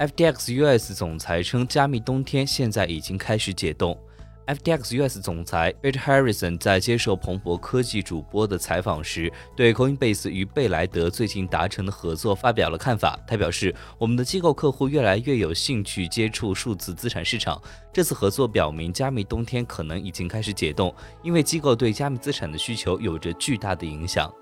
fdxus 总裁称加密冬天现在已经开始解冻。Fdxus 总裁 rich harrison 在接受彭博科技主播的采访时对 coinbase 与贝莱德最近达成的合作发表了看法。他表示我们的机构客户越来越有兴趣接触数字资产市场。这次合作表明加密冬天可能已经开始解冻因为机构对加密资产的需求有着巨大的影响。